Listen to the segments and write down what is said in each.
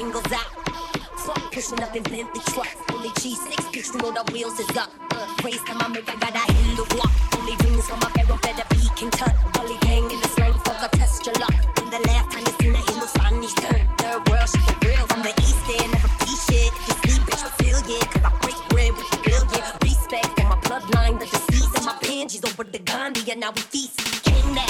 the bangles out. Fuck pushing up in Bentley trucks. Only G6 bitch, know the wheels is up. Uh, race to my make, I got a hit the block. Only rings on my barrel, better be content. Only gang in the slang, fuck a test your luck. When the last time you seen a Hindustani's turn. Third world, shit for real. From the east end, never be shit. If you sleep, bitch, fulfill yeah. Cause I break bread with the billion. Respect for my bloodline, the disease and my pansies over the Gandhi, and now we feast. King that,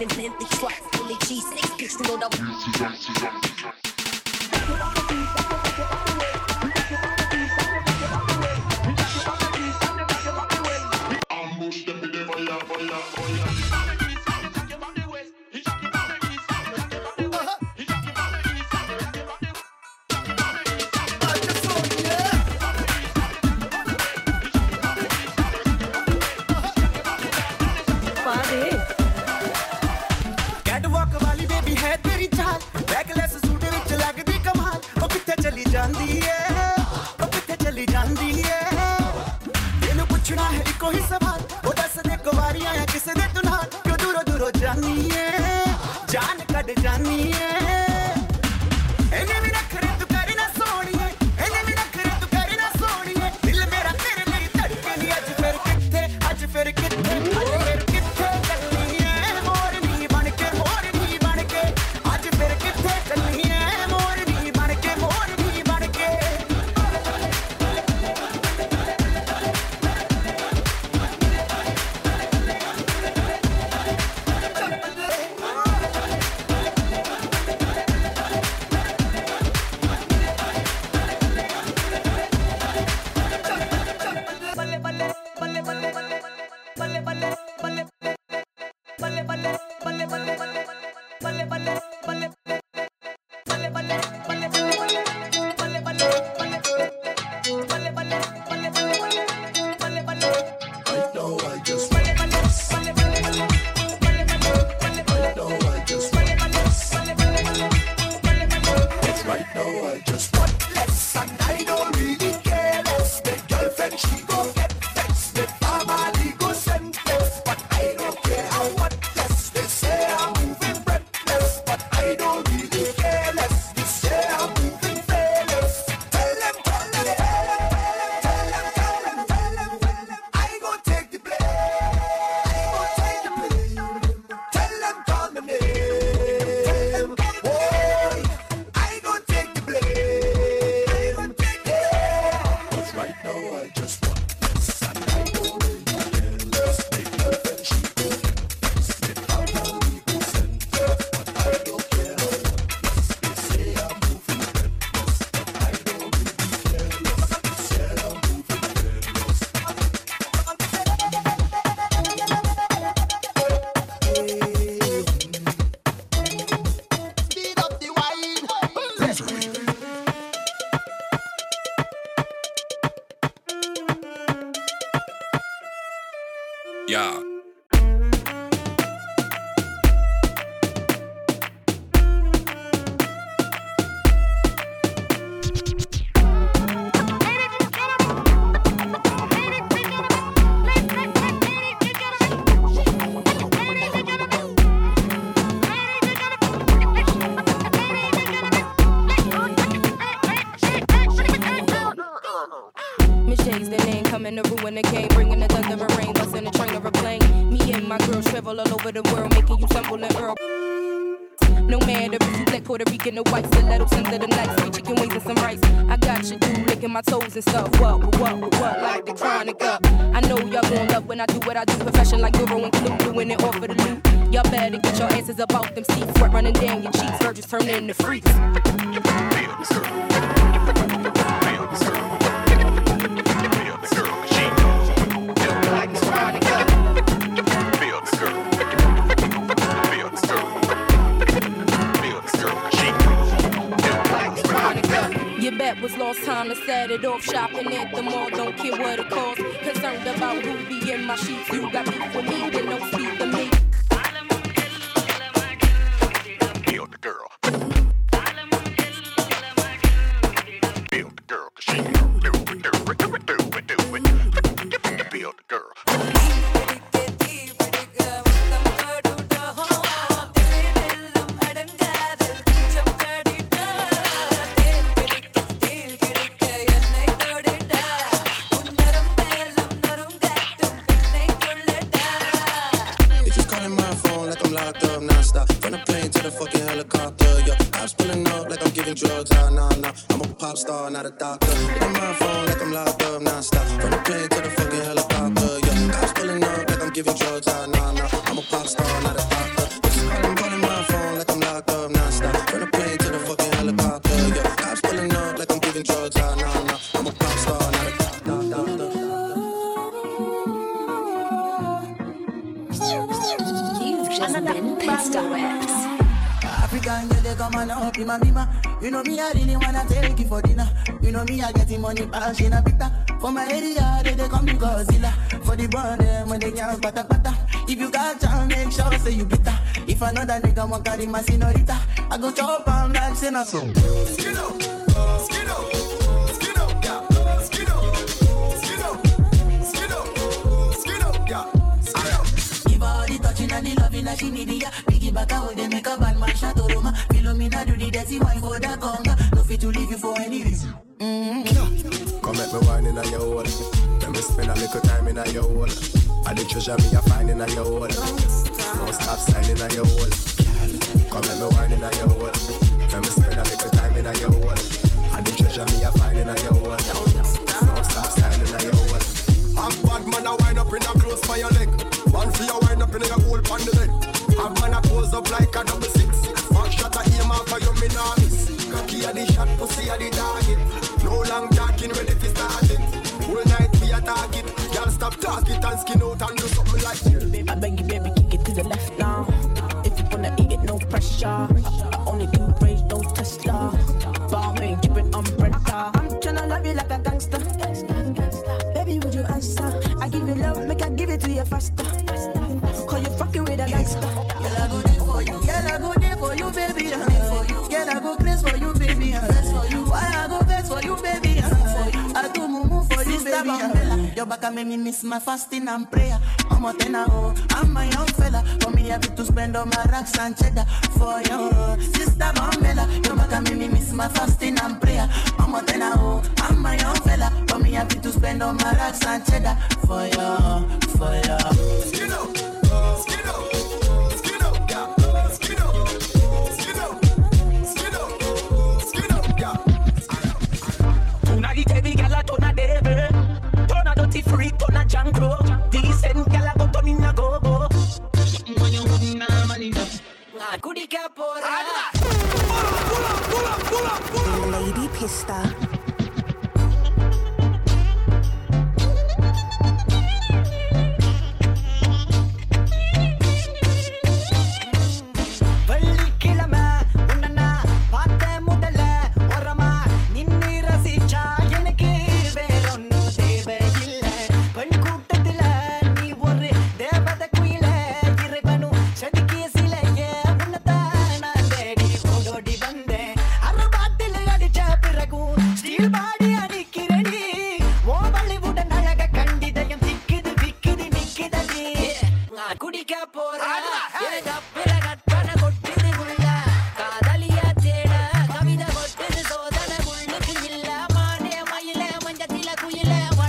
in Bentley trucks. Only G6 bitch, know the the name coming to ruin when it came, bringing the thunder and rain, busting a train or a plane. Me and my girls travel all over the world, making you stumble and earl. No matter if you black, Puerto Rican, or white, stilettos under the night, sweet chicken wings and some rice. I got you, dude, licking my toes and stuff. What, what, what, what, like the chronic up. I know y'all gon' love when I do what I do, profession like Euro and Clue, doing it all for the loot. Y'all better get your answers about them seats, sweat running down your cheeks, virgins turning into freaks. Like bet was lost time to set it off. Shopping at the mall, don't care what it costs. Concerned about who be in my sheets. You got beef with me, then don't speak to me. To the fucking helicopter, yeah. I'm spilling up like I'm giving drugs, ah, nah, nah. I'm a pop star, not a doctor. On my phone like I'm locked up non-stop. From the plane to the fucking helicopter, yeah. I'm spilling up like I'm giving drugs, ah, nah, nah. I'm a pop star, not a doctor. And up my mima. You know me, I really wanna take you for dinner. You know me, I getting money, bash in a pita. For my area, they, they come to Godzilla. For the bond, them when they can't pata pata. If you got time, make sure say you bitter. If another nigga want carry my senorita, I go chop on like say na so. Skiddo, skiddo, skiddo, her the loving that she need. Biggie back how they make a bad man shot to Roma. Philomena do the dirty wine for the conga. No fit to leave you for any reason. Mm-hmm. Come make me wine in your hole. Let me spend a little time in your hole. I the treasure me a find in your hole. Don't stop signing a your hole. Come make me wine in your hole. Let me spend Y'all stop talking and skin out and do something like I beg you, baby, kick it to the left now. If you wanna eat it, no pressure. I, I only do rage, no Tesla. Balmain, keep it umbrella. I'm tryna love you like a gangster. Baby, would you answer? I give you love, make I give it to you faster. Call you fucking with a gangster. Girl, I go there for you. Girl, I go there for you, baby. Girl, I go crazy for you, baby. uh. Why I Your back make me miss my fasting and prayer. I'm a tenor, oh, I'm my young fella. For me, happy to spend all my racks and cheddar for you, sister Bambella. Your back make me miss my fasting and prayer. I'm a tenor, oh, I'm my young fella. For me, happy to spend all my racks and cheddar for you, for you. Skiddo, skiddo, skiddo, turn a jankro. Decent gal a go turn in a go-go. When you wouldn't have money, Kudikka pora. Lady Pista. you let